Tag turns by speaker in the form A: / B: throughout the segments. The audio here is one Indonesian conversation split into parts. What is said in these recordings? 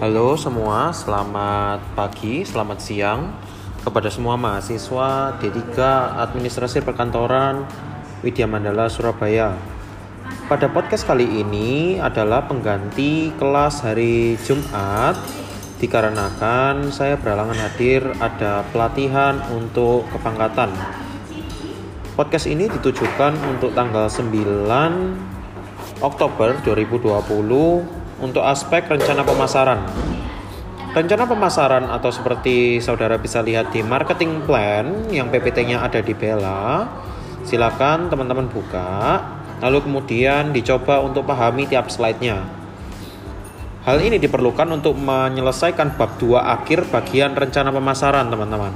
A: Halo semua, selamat pagi, selamat siang kepada semua mahasiswa D3 Administrasi Perkantoran Widya Mandala Surabaya. Pada podcast kali ini adalah pengganti kelas hari Jumat dikarenakan saya berhalangan hadir ada pelatihan untuk kepangkatan. Podcast ini ditujukan untuk tanggal 9 Oktober 2020 untuk aspek rencana pemasaran. Rencana pemasaran atau seperti saudara bisa lihat di marketing plan yang PPT-nya ada di Bella, silakan teman-teman buka, lalu kemudian dicoba untuk pahami tiap slide-nya. Hal ini diperlukan untuk menyelesaikan bab 2 akhir bagian rencana pemasaran, teman-teman.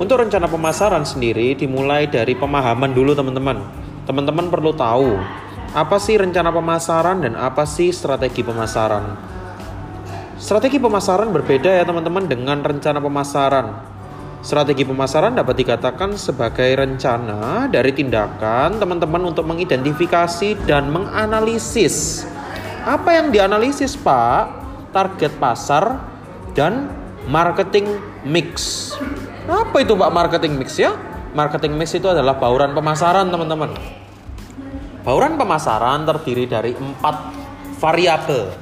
A: Untuk rencana pemasaran sendiri dimulai dari pemahaman dulu, teman-teman. Teman-teman perlu tahu apa sih rencana pemasaran dan apa sih strategi pemasaran? Strategi pemasaran berbeda ya teman-teman dengan rencana pemasaran. Strategi pemasaran dapat dikatakan sebagai rencana dari tindakan teman-teman untuk mengidentifikasi dan menganalisis. Apa yang dianalisis, Pak? Target pasar dan marketing mix. Apa itu Pak marketing mix ya? Marketing mix itu adalah bauran pemasaran, teman-teman. Bauran pemasaran terdiri dari empat variabel.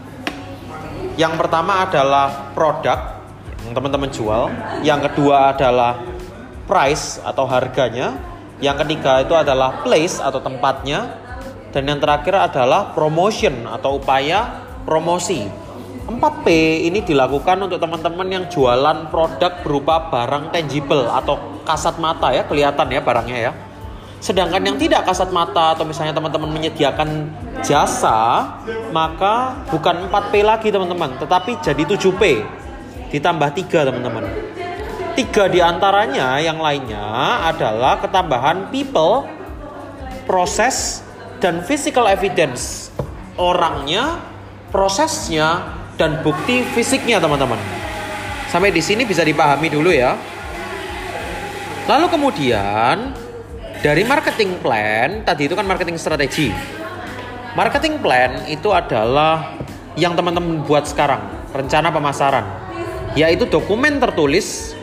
A: Yang pertama adalah produk yang teman-teman jual. Yang kedua adalah price atau harganya. Yang ketiga itu adalah place atau tempatnya. Dan yang terakhir adalah promotion atau upaya promosi. 4P ini dilakukan untuk teman-teman yang jualan produk berupa barang tangible atau kasat mata ya, kelihatan ya barangnya ya Sedangkan yang tidak kasat mata atau misalnya teman-teman menyediakan jasa, maka bukan 4P lagi teman-teman, tetapi jadi 7P. Ditambah 3 teman-teman. Tiga di antaranya yang lainnya adalah ketambahan people, proses, dan physical evidence. Orangnya, prosesnya, dan bukti fisiknya teman-teman. Sampai di sini bisa dipahami dulu ya. Lalu kemudian dari marketing plan, tadi itu kan marketing strategi. Marketing plan itu adalah yang teman-teman buat sekarang, rencana pemasaran. Yaitu dokumen tertulis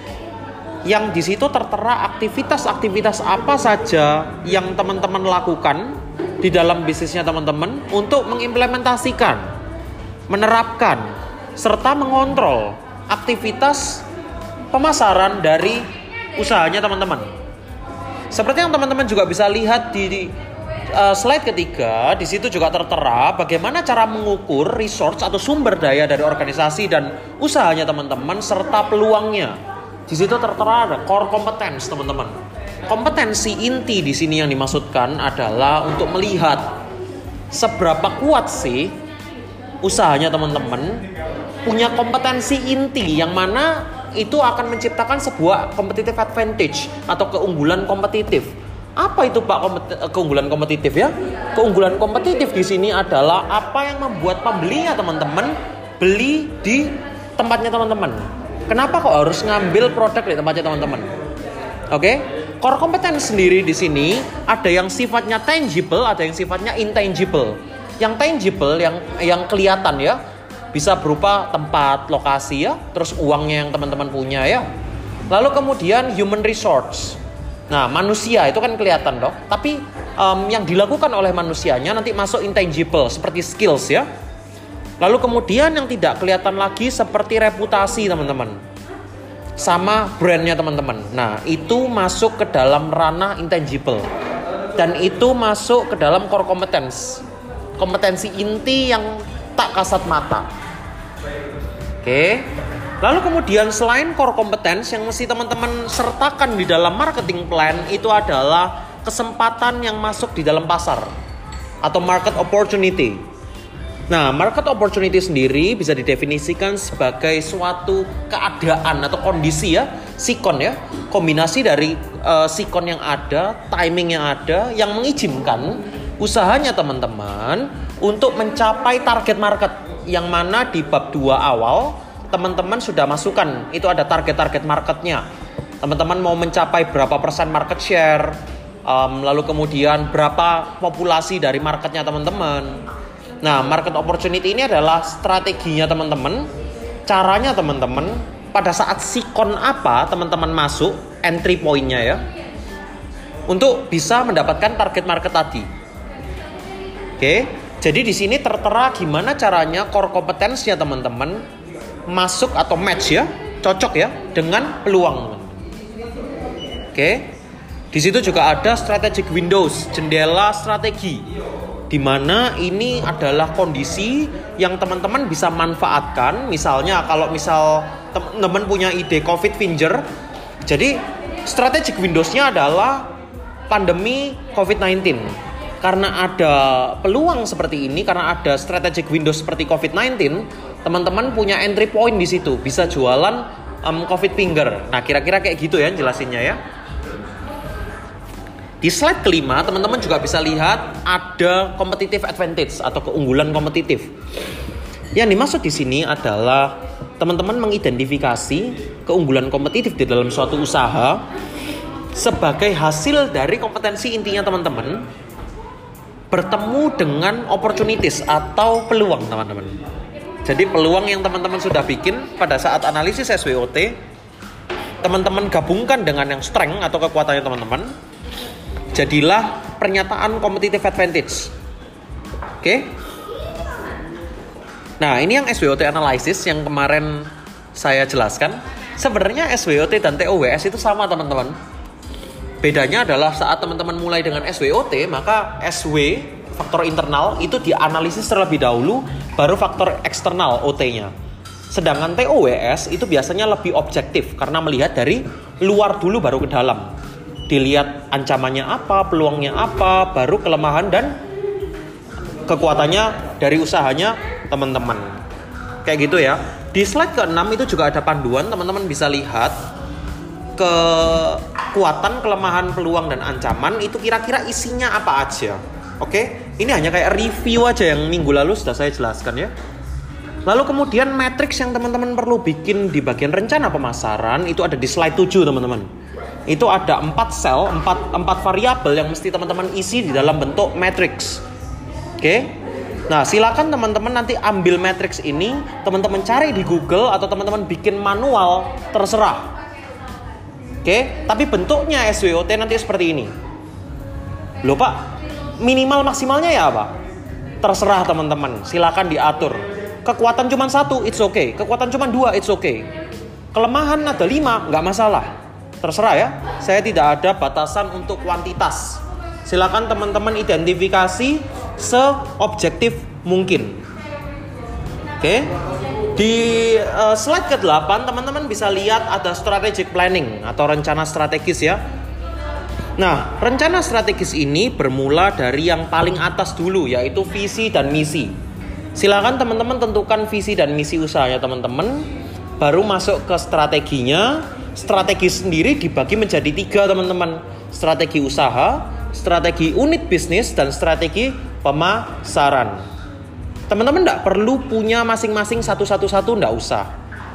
A: yang di situ tertera aktivitas-aktivitas apa saja yang teman-teman lakukan di dalam bisnisnya teman-teman untuk mengimplementasikan, menerapkan, serta mengontrol aktivitas pemasaran dari usahanya teman-teman. Seperti yang teman-teman juga bisa lihat di uh, slide ketiga, di situ juga tertera bagaimana cara mengukur resource atau sumber daya dari organisasi dan usahanya teman-teman serta peluangnya. Di situ tertera ada core competence teman-teman. Kompetensi inti di sini yang dimaksudkan adalah untuk melihat seberapa kuat sih usahanya teman-teman punya kompetensi inti yang mana itu akan menciptakan sebuah competitive advantage atau keunggulan kompetitif. Apa itu Pak keunggulan kompetitif ya? Keunggulan kompetitif di sini adalah apa yang membuat pembelinya teman-teman beli di tempatnya teman-teman. Kenapa kok harus ngambil produk di tempatnya teman-teman? Oke, okay? core competence sendiri di sini ada yang sifatnya tangible, ada yang sifatnya intangible. Yang tangible, yang yang kelihatan ya, bisa berupa tempat, lokasi ya, terus uangnya yang teman-teman punya ya. Lalu kemudian human resource. Nah, manusia itu kan kelihatan dok, tapi um, yang dilakukan oleh manusianya nanti masuk intangible seperti skills ya. Lalu kemudian yang tidak kelihatan lagi seperti reputasi teman-teman. Sama brandnya teman-teman. Nah, itu masuk ke dalam ranah intangible. Dan itu masuk ke dalam core competence. Kompetensi inti yang tak kasat mata. Oke. Lalu kemudian selain core competence yang mesti teman-teman sertakan di dalam marketing plan itu adalah kesempatan yang masuk di dalam pasar atau market opportunity. Nah, market opportunity sendiri bisa didefinisikan sebagai suatu keadaan atau kondisi ya, sikon ya, kombinasi dari uh, sikon yang ada, timing yang ada, yang mengizinkan usahanya teman-teman untuk mencapai target market yang mana di bab 2 awal teman-teman sudah masukkan. Itu ada target-target marketnya. Teman-teman mau mencapai berapa persen market share um, lalu kemudian berapa populasi dari marketnya teman-teman. Nah, market opportunity ini adalah strateginya teman-teman, caranya teman-teman, pada saat sikon apa teman-teman masuk, entry pointnya ya, untuk bisa mendapatkan target market tadi. Oke, jadi di sini tertera gimana caranya core kompetensinya teman-teman masuk atau match ya, cocok ya dengan peluang. Oke, di situ juga ada strategic windows, jendela strategi di mana ini adalah kondisi yang teman-teman bisa manfaatkan. Misalnya kalau misal teman-teman punya ide COVID Finger, jadi strategic Windows-nya adalah pandemi COVID-19. Karena ada peluang seperti ini, karena ada strategic Windows seperti COVID-19, teman-teman punya entry point di situ, bisa jualan um, COVID Finger. Nah, kira-kira kayak gitu ya jelasinnya ya. Di slide kelima, teman-teman juga bisa lihat ada competitive advantage atau keunggulan kompetitif. Yang dimaksud di sini adalah teman-teman mengidentifikasi keunggulan kompetitif di dalam suatu usaha sebagai hasil dari kompetensi intinya teman-teman bertemu dengan opportunities atau peluang teman-teman. Jadi peluang yang teman-teman sudah bikin pada saat analisis SWOT, teman-teman gabungkan dengan yang strength atau kekuatannya teman-teman, jadilah pernyataan competitive advantage. Oke. Nah, ini yang SWOT analysis yang kemarin saya jelaskan. Sebenarnya SWOT dan TOWS itu sama, teman-teman. Bedanya adalah saat teman-teman mulai dengan SWOT, maka SW faktor internal itu dianalisis terlebih dahulu, baru faktor eksternal OT-nya. Sedangkan TOWS itu biasanya lebih objektif karena melihat dari luar dulu baru ke dalam dilihat ancamannya apa, peluangnya apa, baru kelemahan dan kekuatannya dari usahanya teman-teman. Kayak gitu ya. Di slide ke-6 itu juga ada panduan, teman-teman bisa lihat kekuatan, kelemahan, peluang dan ancaman itu kira-kira isinya apa aja. Oke, ini hanya kayak review aja yang minggu lalu sudah saya jelaskan ya. Lalu kemudian matriks yang teman-teman perlu bikin di bagian rencana pemasaran itu ada di slide 7 teman-teman itu ada empat sel, empat, empat variabel yang mesti teman-teman isi di dalam bentuk matrix. Oke. Okay? Nah, silakan teman-teman nanti ambil matrix ini, teman-teman cari di Google atau teman-teman bikin manual, terserah. Oke, okay? tapi bentuknya SWOT nanti seperti ini. Loh Pak, minimal maksimalnya ya apa? Terserah teman-teman, silakan diatur. Kekuatan cuma satu, it's okay. Kekuatan cuma dua, it's okay. Kelemahan ada lima, nggak masalah terserah ya. Saya tidak ada batasan untuk kuantitas. Silakan teman-teman identifikasi seobjektif mungkin. Oke. Di uh, slide ke-8 teman-teman bisa lihat ada strategic planning atau rencana strategis ya. Nah, rencana strategis ini bermula dari yang paling atas dulu yaitu visi dan misi. Silakan teman-teman tentukan visi dan misi usahanya teman-teman, baru masuk ke strateginya, strategi sendiri dibagi menjadi tiga teman-teman strategi usaha strategi unit bisnis dan strategi pemasaran teman-teman tidak perlu punya masing-masing satu-satu-satu tidak usah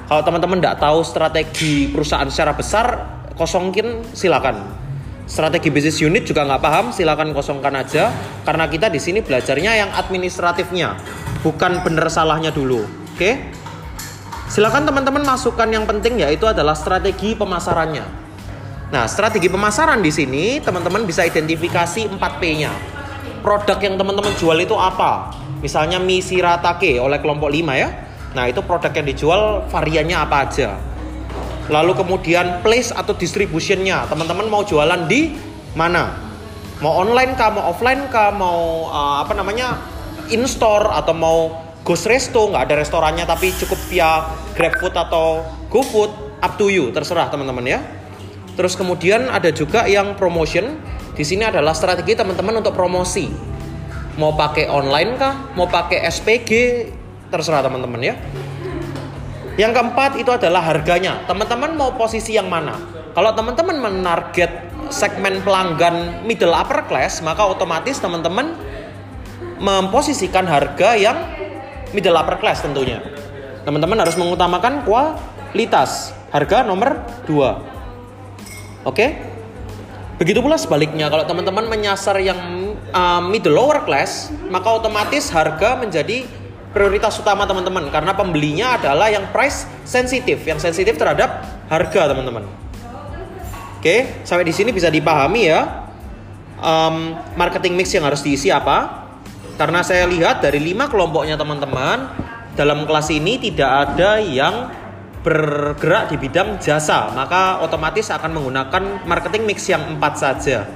A: kalau teman-teman tidak tahu strategi perusahaan secara besar kosongkin silakan strategi bisnis unit juga nggak paham silakan kosongkan aja karena kita di sini belajarnya yang administratifnya bukan bener salahnya dulu oke? Silakan teman-teman masukkan yang penting yaitu adalah strategi pemasarannya. Nah, strategi pemasaran di sini teman-teman bisa identifikasi 4P-nya. Produk yang teman-teman jual itu apa? Misalnya mie siratake oleh kelompok 5 ya. Nah, itu produk yang dijual variannya apa aja. Lalu kemudian place atau distributionnya. Teman-teman mau jualan di mana? Mau online kah, mau offline kah, mau uh, apa namanya? in store atau mau Ghost Resto nggak ada restorannya tapi cukup via GrabFood atau GoFood up to you terserah teman-teman ya. Terus kemudian ada juga yang promotion. Di sini adalah strategi teman-teman untuk promosi. Mau pakai online kah? Mau pakai SPG? Terserah teman-teman ya. Yang keempat itu adalah harganya. Teman-teman mau posisi yang mana? Kalau teman-teman menarget segmen pelanggan middle upper class, maka otomatis teman-teman memposisikan harga yang middle upper class tentunya. Teman-teman harus mengutamakan kualitas. Harga nomor 2. Oke? Begitu pula sebaliknya, kalau teman-teman menyasar yang um, middle lower class, maka otomatis harga menjadi prioritas utama teman-teman karena pembelinya adalah yang price sensitif, yang sensitif terhadap harga teman-teman. Oke, sampai di sini bisa dipahami ya. Um, marketing mix yang harus diisi apa? Karena saya lihat dari lima kelompoknya teman-teman dalam kelas ini tidak ada yang bergerak di bidang jasa, maka otomatis akan menggunakan marketing mix yang empat saja.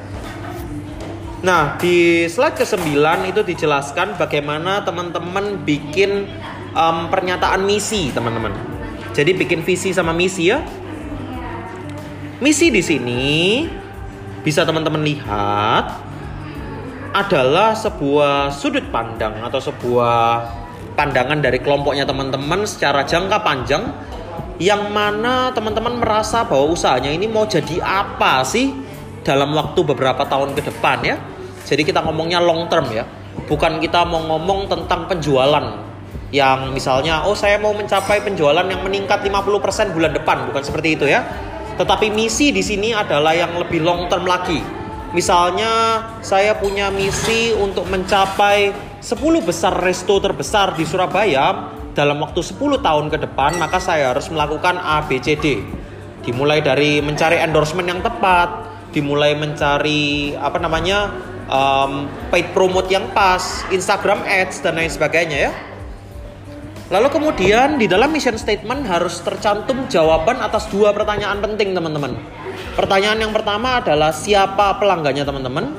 A: Nah, di slide ke-9 itu dijelaskan bagaimana teman-teman bikin um, pernyataan misi, teman-teman. Jadi bikin visi sama misi ya. Misi di sini bisa teman-teman lihat adalah sebuah sudut pandang atau sebuah pandangan dari kelompoknya teman-teman secara jangka panjang yang mana teman-teman merasa bahwa usahanya ini mau jadi apa sih dalam waktu beberapa tahun ke depan ya. Jadi kita ngomongnya long term ya. Bukan kita mau ngomong tentang penjualan yang misalnya oh saya mau mencapai penjualan yang meningkat 50% bulan depan, bukan seperti itu ya. Tetapi misi di sini adalah yang lebih long term lagi. Misalnya saya punya misi untuk mencapai 10 besar resto terbesar di Surabaya dalam waktu 10 tahun ke depan maka saya harus melakukan ABCD. Dimulai dari mencari endorsement yang tepat, dimulai mencari apa namanya um, paid promote yang pas, Instagram ads dan lain sebagainya ya. Lalu kemudian di dalam mission statement harus tercantum jawaban atas dua pertanyaan penting teman-teman. Pertanyaan yang pertama adalah siapa pelanggannya teman-teman.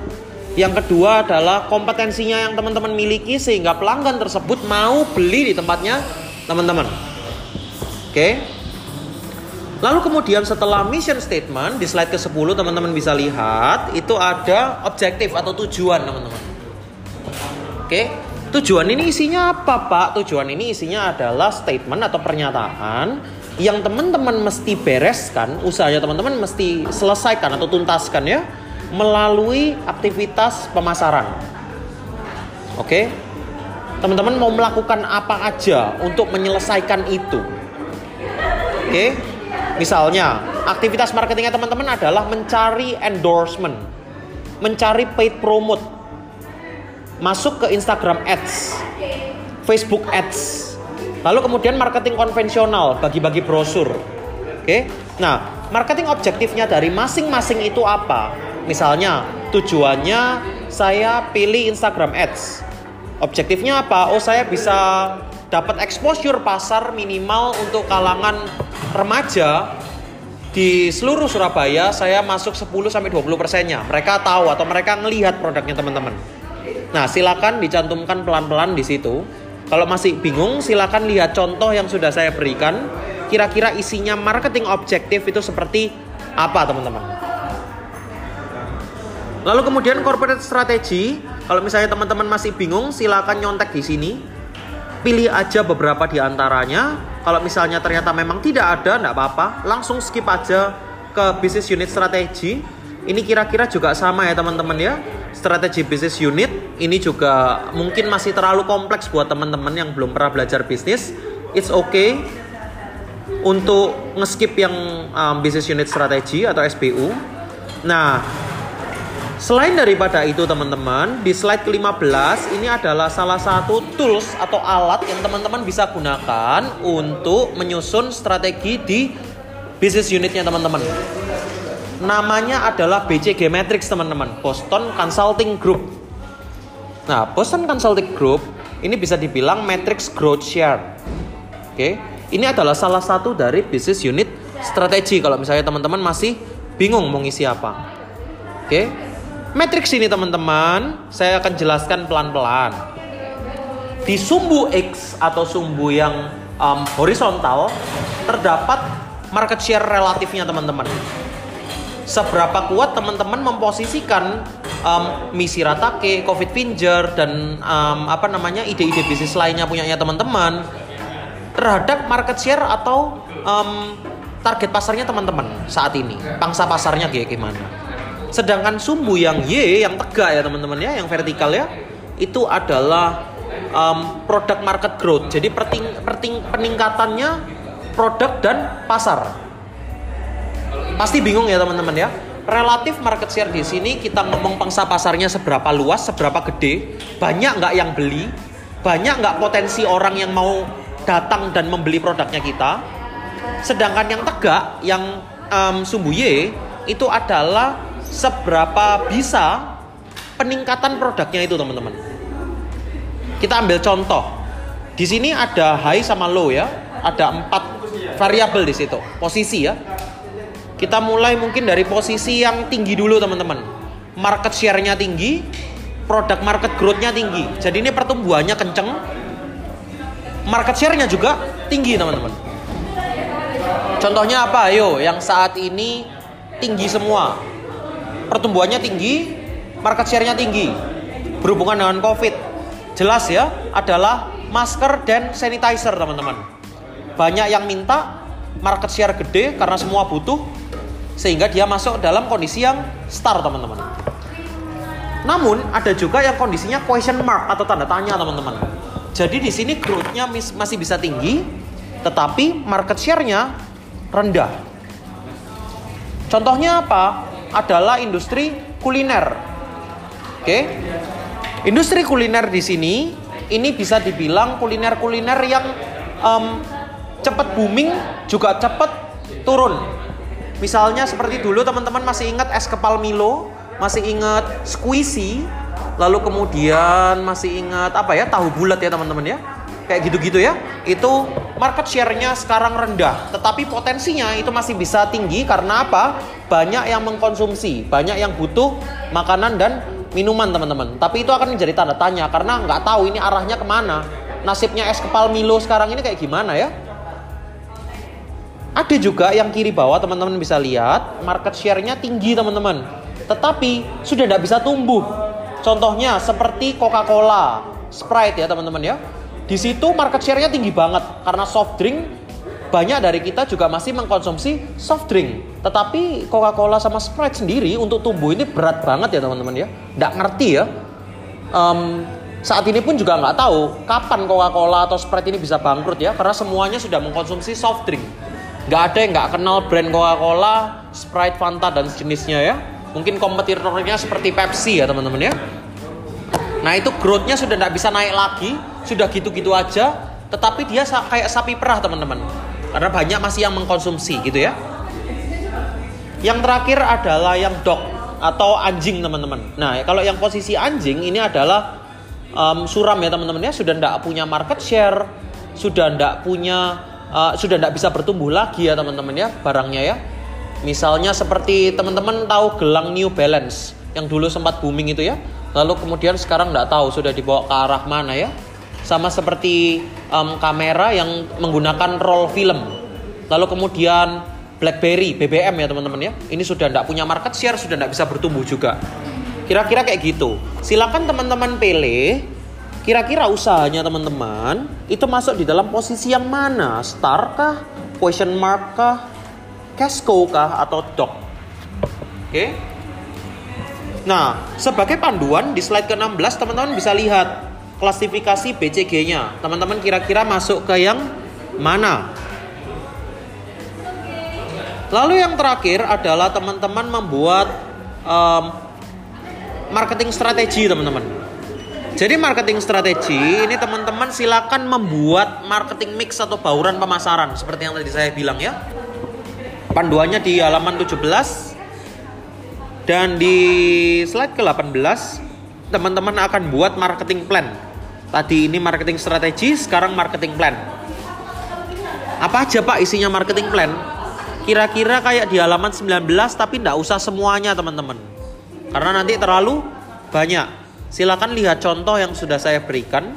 A: Yang kedua adalah kompetensinya yang teman-teman miliki sehingga pelanggan tersebut mau beli di tempatnya teman-teman. Oke. Lalu kemudian setelah mission statement di slide ke-10 teman-teman bisa lihat itu ada objektif atau tujuan teman-teman. Oke. Tujuan ini isinya apa Pak? Tujuan ini isinya adalah statement atau pernyataan yang teman-teman mesti bereskan, usahanya teman-teman mesti selesaikan atau tuntaskan ya melalui aktivitas pemasaran. Oke. Teman-teman mau melakukan apa aja untuk menyelesaikan itu. Oke. Misalnya, aktivitas marketingnya teman-teman adalah mencari endorsement, mencari paid promote, masuk ke Instagram Ads, Facebook Ads, lalu kemudian marketing konvensional, bagi-bagi brosur. Oke, nah marketing objektifnya dari masing-masing itu apa? Misalnya tujuannya saya pilih Instagram Ads. Objektifnya apa? Oh saya bisa dapat exposure pasar minimal untuk kalangan remaja di seluruh Surabaya saya masuk 10 sampai 20 persennya. Mereka tahu atau mereka ngelihat produknya teman-teman. Nah, silakan dicantumkan pelan-pelan di situ. Kalau masih bingung, silakan lihat contoh yang sudah saya berikan. Kira-kira isinya marketing objektif itu seperti apa, teman-teman? Lalu kemudian corporate strategy, kalau misalnya teman-teman masih bingung, silakan nyontek di sini. Pilih aja beberapa di antaranya. Kalau misalnya ternyata memang tidak ada, tidak apa-apa, langsung skip aja ke business unit strategi. Ini kira-kira juga sama ya teman-teman ya. Strategi business unit ini juga mungkin masih terlalu kompleks buat teman-teman yang belum pernah belajar bisnis. It's okay untuk ngeskip yang um, business unit strategi atau SBU. Nah, Selain daripada itu teman-teman, di slide ke-15 ini adalah salah satu tools atau alat yang teman-teman bisa gunakan untuk menyusun strategi di business unitnya teman-teman. Namanya adalah BCG Matrix teman-teman, Boston Consulting Group. Nah, Boston Consulting Group ini bisa dibilang matrix growth share. Oke, ini adalah salah satu dari business unit strategi kalau misalnya teman-teman masih bingung mau ngisi apa. Oke, Matrix ini teman-teman, saya akan jelaskan pelan-pelan. Di sumbu X atau sumbu yang um, horizontal terdapat market share relatifnya teman-teman. Seberapa kuat teman-teman memposisikan um, misi Ratake, Covid Finger dan um, apa namanya ide-ide bisnis lainnya punyanya teman-teman terhadap market share atau um, target pasarnya teman-teman saat ini, pangsa pasarnya kayak gimana. Sedangkan sumbu yang Y yang tegak ya teman-teman ya, yang vertikal ya, itu adalah um, produk market growth. Jadi perting, perting, peningkatannya produk dan pasar. Pasti bingung ya teman-teman ya. relatif market share di sini kita ngomong pangsa pasarnya seberapa luas, seberapa gede, banyak nggak yang beli, banyak nggak potensi orang yang mau datang dan membeli produknya kita. Sedangkan yang tegak, yang um, sumbuye itu adalah seberapa bisa peningkatan produknya itu teman-teman. Kita ambil contoh. Di sini ada high sama low ya. Ada empat variabel di situ. Posisi ya. Kita mulai mungkin dari posisi yang tinggi dulu teman-teman. Market share-nya tinggi, produk market growth-nya tinggi. Jadi ini pertumbuhannya kenceng. Market share-nya juga tinggi teman-teman. Contohnya apa? Ayo, yang saat ini tinggi semua. Pertumbuhannya tinggi, market share-nya tinggi. Berhubungan dengan COVID. Jelas ya, adalah masker dan sanitizer, teman-teman. Banyak yang minta, market share gede karena semua butuh sehingga dia masuk dalam kondisi yang star, teman-teman. Namun ada juga yang kondisinya question mark atau tanda tanya, teman-teman. Jadi di sini growth-nya masih bisa tinggi, tetapi market share-nya rendah. Contohnya apa? Adalah industri kuliner. Oke. Industri kuliner di sini ini bisa dibilang kuliner-kuliner yang um, cepat booming juga cepat turun. Misalnya seperti dulu teman-teman masih ingat es kepal Milo, masih ingat squishy, lalu kemudian masih ingat apa ya tahu bulat ya teman-teman ya kayak gitu-gitu ya itu market share-nya sekarang rendah tetapi potensinya itu masih bisa tinggi karena apa? Banyak yang mengkonsumsi banyak yang butuh makanan dan minuman teman-teman. Tapi itu akan menjadi tanda tanya karena nggak tahu ini arahnya ke mana. Nasibnya es kepal Milo sekarang ini kayak gimana ya? Ada juga yang kiri bawah teman-teman bisa lihat market share-nya tinggi teman-teman. Tetapi sudah tidak bisa tumbuh. Contohnya seperti Coca-Cola Sprite ya teman-teman ya di situ market share-nya tinggi banget karena soft drink banyak dari kita juga masih mengkonsumsi soft drink. Tetapi Coca-Cola sama Sprite sendiri untuk tumbuh ini berat banget ya teman-teman ya. Nggak ngerti ya. Um, saat ini pun juga nggak tahu kapan Coca-Cola atau Sprite ini bisa bangkrut ya. Karena semuanya sudah mengkonsumsi soft drink. Nggak ada yang nggak kenal brand Coca-Cola, Sprite, Fanta, dan sejenisnya ya. Mungkin kompetitornya seperti Pepsi ya teman-teman ya. Nah itu growth-nya sudah tidak bisa naik lagi, sudah gitu-gitu aja, tetapi dia kayak sapi perah teman-teman. Karena banyak masih yang mengkonsumsi gitu ya. Yang terakhir adalah yang dog atau anjing teman-teman. Nah kalau yang posisi anjing ini adalah um, suram ya teman-teman ya, sudah tidak punya market share, sudah tidak punya, uh, sudah tidak bisa bertumbuh lagi ya teman-teman ya barangnya ya. Misalnya seperti teman-teman tahu gelang New Balance yang dulu sempat booming itu ya lalu kemudian sekarang nggak tahu sudah dibawa ke arah mana ya sama seperti um, kamera yang menggunakan roll film. Lalu kemudian BlackBerry BBM ya teman-teman ya. Ini sudah tidak punya market share sudah tidak bisa bertumbuh juga. Kira-kira kayak gitu. Silakan teman-teman pilih kira-kira usahanya teman-teman itu masuk di dalam posisi yang mana? Star kah? Question mark kah? Casco kah? Atau dog? Oke. Okay? Nah, sebagai panduan di slide ke-16 teman-teman bisa lihat klasifikasi BCG-nya. Teman-teman kira-kira masuk ke yang mana? Lalu yang terakhir adalah teman-teman membuat um, marketing strategi teman-teman. Jadi marketing strategi ini teman-teman silakan membuat marketing mix atau bauran pemasaran seperti yang tadi saya bilang ya. Panduannya di halaman 17 dan di slide ke-18 teman-teman akan buat marketing plan. Tadi ini marketing strategi, sekarang marketing plan. Apa aja Pak isinya marketing plan? Kira-kira kayak di halaman 19 tapi tidak usah semuanya teman-teman. Karena nanti terlalu banyak. Silakan lihat contoh yang sudah saya berikan.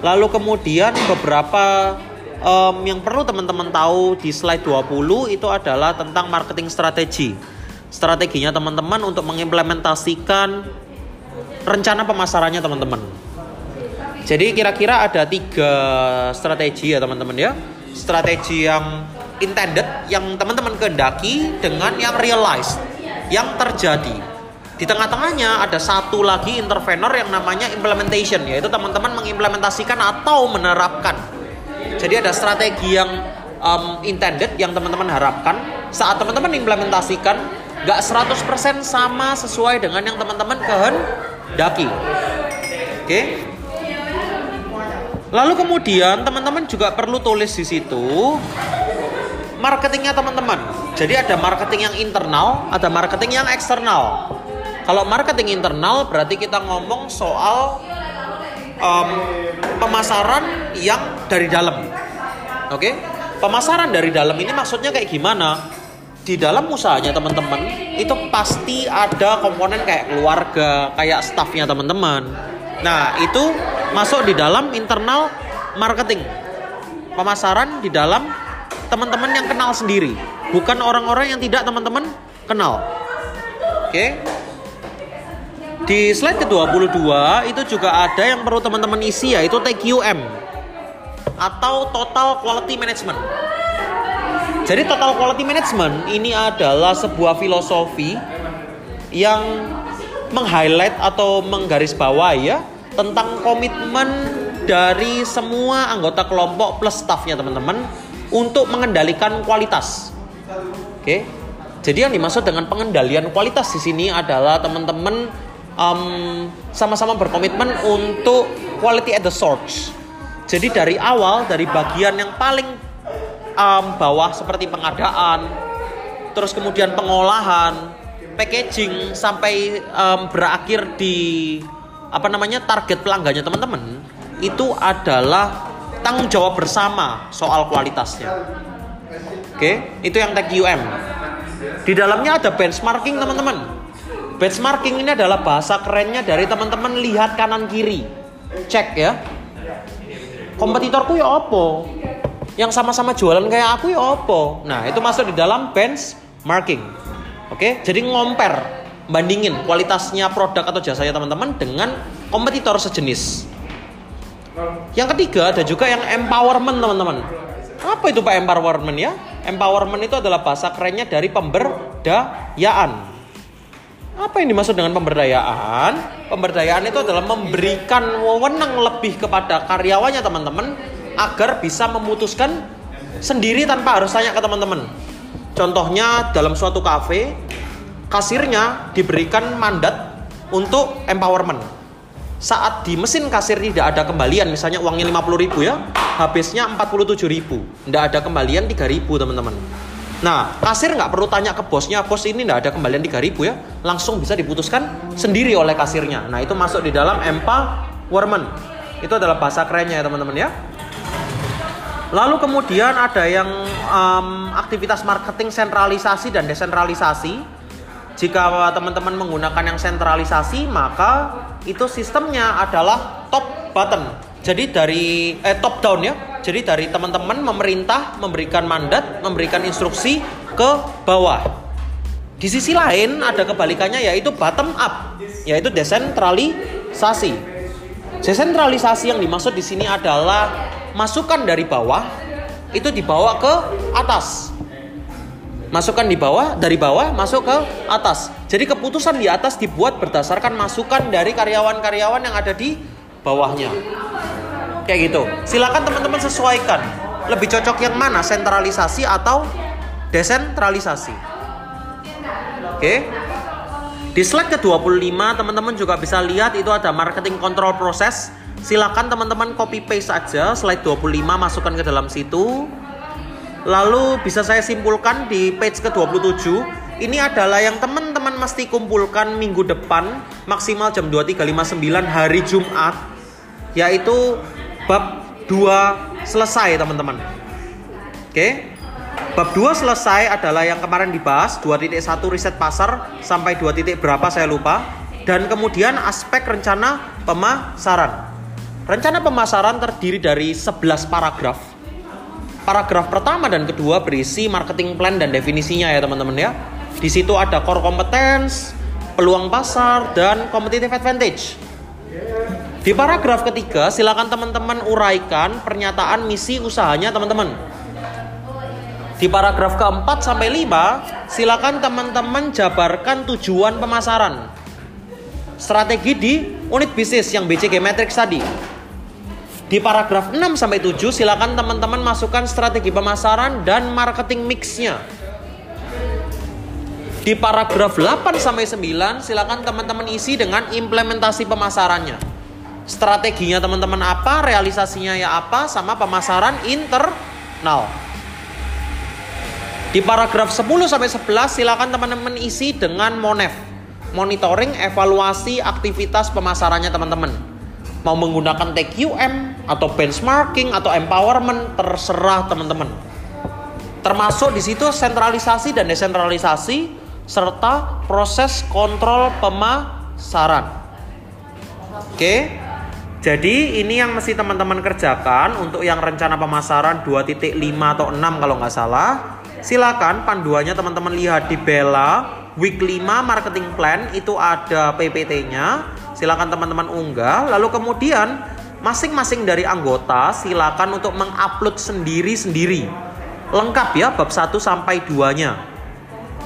A: Lalu kemudian beberapa um, yang perlu teman-teman tahu di slide 20 itu adalah tentang marketing strategi strateginya teman-teman untuk mengimplementasikan rencana pemasarannya teman-teman. Jadi kira-kira ada tiga strategi ya teman-teman ya. Strategi yang intended, yang teman-teman kehendaki dengan yang realized, yang terjadi. Di tengah-tengahnya ada satu lagi intervenor yang namanya implementation, yaitu teman-teman mengimplementasikan atau menerapkan. Jadi ada strategi yang um, intended yang teman-teman harapkan saat teman-teman implementasikan nggak 100% sama sesuai dengan yang teman-teman kehendaki. Oke? Lalu kemudian teman-teman juga perlu tulis di situ marketingnya teman-teman. Jadi ada marketing yang internal, ada marketing yang eksternal. Kalau marketing internal berarti kita ngomong soal um, pemasaran yang dari dalam. Oke? Okay? Pemasaran dari dalam ini maksudnya kayak gimana? Di dalam usahanya teman-teman itu pasti ada komponen kayak keluarga, kayak staffnya teman-teman. Nah, itu masuk di dalam internal marketing. Pemasaran di dalam teman-teman yang kenal sendiri, bukan orang-orang yang tidak teman-teman kenal. Oke? Di slide ke-22 itu juga ada yang perlu teman-teman isi yaitu TQM atau Total Quality Management. Jadi Total Quality Management ini adalah sebuah filosofi yang meng-highlight atau menggarisbawahi ya tentang komitmen dari semua anggota kelompok plus staffnya teman-teman untuk mengendalikan kualitas. Oke. Jadi yang dimaksud dengan pengendalian kualitas di sini adalah teman-teman sama sama-sama berkomitmen untuk quality at the source. Jadi dari awal dari bagian yang paling um, bawah seperti pengadaan, terus kemudian pengolahan, packaging sampai um, berakhir di apa namanya target pelanggannya teman-teman itu adalah tanggung jawab bersama soal kualitasnya. Oke, itu yang tag UM. Di dalamnya ada benchmarking teman-teman. Benchmarking ini adalah bahasa kerennya dari teman-teman lihat kanan kiri. Cek ya. Kompetitorku ya opo? Yang sama-sama jualan kayak aku ya opo? Nah, itu masuk di dalam benchmarking. Oke, jadi ngomper, bandingin kualitasnya produk atau jasanya teman-teman dengan kompetitor sejenis. Yang ketiga ada juga yang empowerment teman-teman. Apa itu Pak empowerment ya? Empowerment itu adalah bahasa kerennya dari pemberdayaan. Apa yang dimaksud dengan pemberdayaan? Pemberdayaan itu adalah memberikan wewenang lebih kepada karyawannya teman-teman agar bisa memutuskan sendiri tanpa harus tanya ke teman-teman. Contohnya dalam suatu kafe, kasirnya diberikan mandat untuk empowerment. Saat di mesin kasir tidak ada kembalian, misalnya uangnya 50 ribu ya, habisnya 47 ribu. Tidak ada kembalian 3 ribu teman-teman. Nah, kasir nggak perlu tanya ke bosnya, bos ini nggak ada kembalian 3000 ya, langsung bisa diputuskan sendiri oleh kasirnya. Nah, itu masuk di dalam empowerment. Itu adalah bahasa kerennya ya teman-teman ya. Lalu kemudian ada yang um, aktivitas marketing sentralisasi dan desentralisasi. Jika teman-teman menggunakan yang sentralisasi, maka itu sistemnya adalah top button. Jadi dari eh, top down ya. Jadi dari teman-teman memerintah memberikan mandat, memberikan instruksi ke bawah. Di sisi lain ada kebalikannya yaitu bottom up, yaitu desentralisasi. Desentralisasi yang dimaksud di sini adalah masukan dari bawah itu dibawa ke atas. Masukan di bawah dari bawah masuk ke atas. Jadi keputusan di atas dibuat berdasarkan masukan dari karyawan-karyawan yang ada di bawahnya. Kayak gitu. Silakan teman-teman sesuaikan. Lebih cocok yang mana? Sentralisasi atau desentralisasi? Oke. Di slide ke-25 teman-teman juga bisa lihat itu ada marketing control proses. Silakan teman-teman copy paste saja slide 25 masukkan ke dalam situ. Lalu bisa saya simpulkan di page ke-27 ini adalah yang teman-teman mesti kumpulkan minggu depan maksimal jam 23.59 hari Jumat yaitu bab 2 selesai teman-teman. Oke. Bab 2 selesai adalah yang kemarin dibahas 2.1 riset pasar sampai 2 titik berapa saya lupa dan kemudian aspek rencana pemasaran. Rencana pemasaran terdiri dari 11 paragraf. Paragraf pertama dan kedua berisi marketing plan dan definisinya ya teman-teman ya. Di situ ada core competence, peluang pasar dan competitive advantage. Di paragraf ketiga, silakan teman-teman uraikan pernyataan misi usahanya teman-teman. Di paragraf keempat sampai lima, silakan teman-teman jabarkan tujuan pemasaran. Strategi di unit bisnis yang BCG Matrix tadi. Di paragraf 6 sampai 7 silakan teman-teman masukkan strategi pemasaran dan marketing mixnya. Di paragraf 8 sampai 9 silakan teman-teman isi dengan implementasi pemasarannya. Strateginya teman-teman apa, realisasinya ya apa, sama pemasaran internal. Di paragraf 10 sampai 11 silakan teman-teman isi dengan MONEF. Monitoring evaluasi aktivitas pemasarannya teman-teman. Mau menggunakan TQM atau benchmarking atau empowerment terserah teman-teman. Termasuk di situ sentralisasi dan desentralisasi serta proses kontrol pemasaran. Oke. Jadi ini yang mesti teman-teman kerjakan untuk yang rencana pemasaran 2.5 atau 6 kalau nggak salah Silakan panduannya teman-teman lihat di Bella Week 5 Marketing Plan itu ada PPT-nya. Silakan teman-teman unggah. Lalu kemudian masing-masing dari anggota silakan untuk mengupload sendiri-sendiri. Lengkap ya bab 1 sampai 2-nya.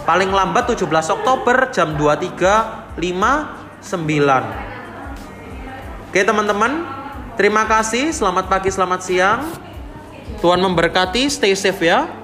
A: Paling lambat 17 Oktober jam 23.59. Oke teman-teman, terima kasih. Selamat pagi, selamat siang. Tuhan memberkati, stay safe ya.